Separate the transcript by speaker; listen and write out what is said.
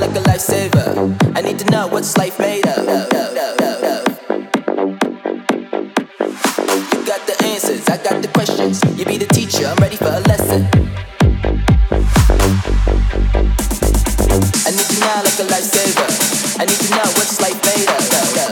Speaker 1: like a lifesaver. I need to know what's life made of. You got the answers, I got the questions. You be the teacher, I'm ready for a lesson. I need to know like a lifesaver. I need to know what's life made of.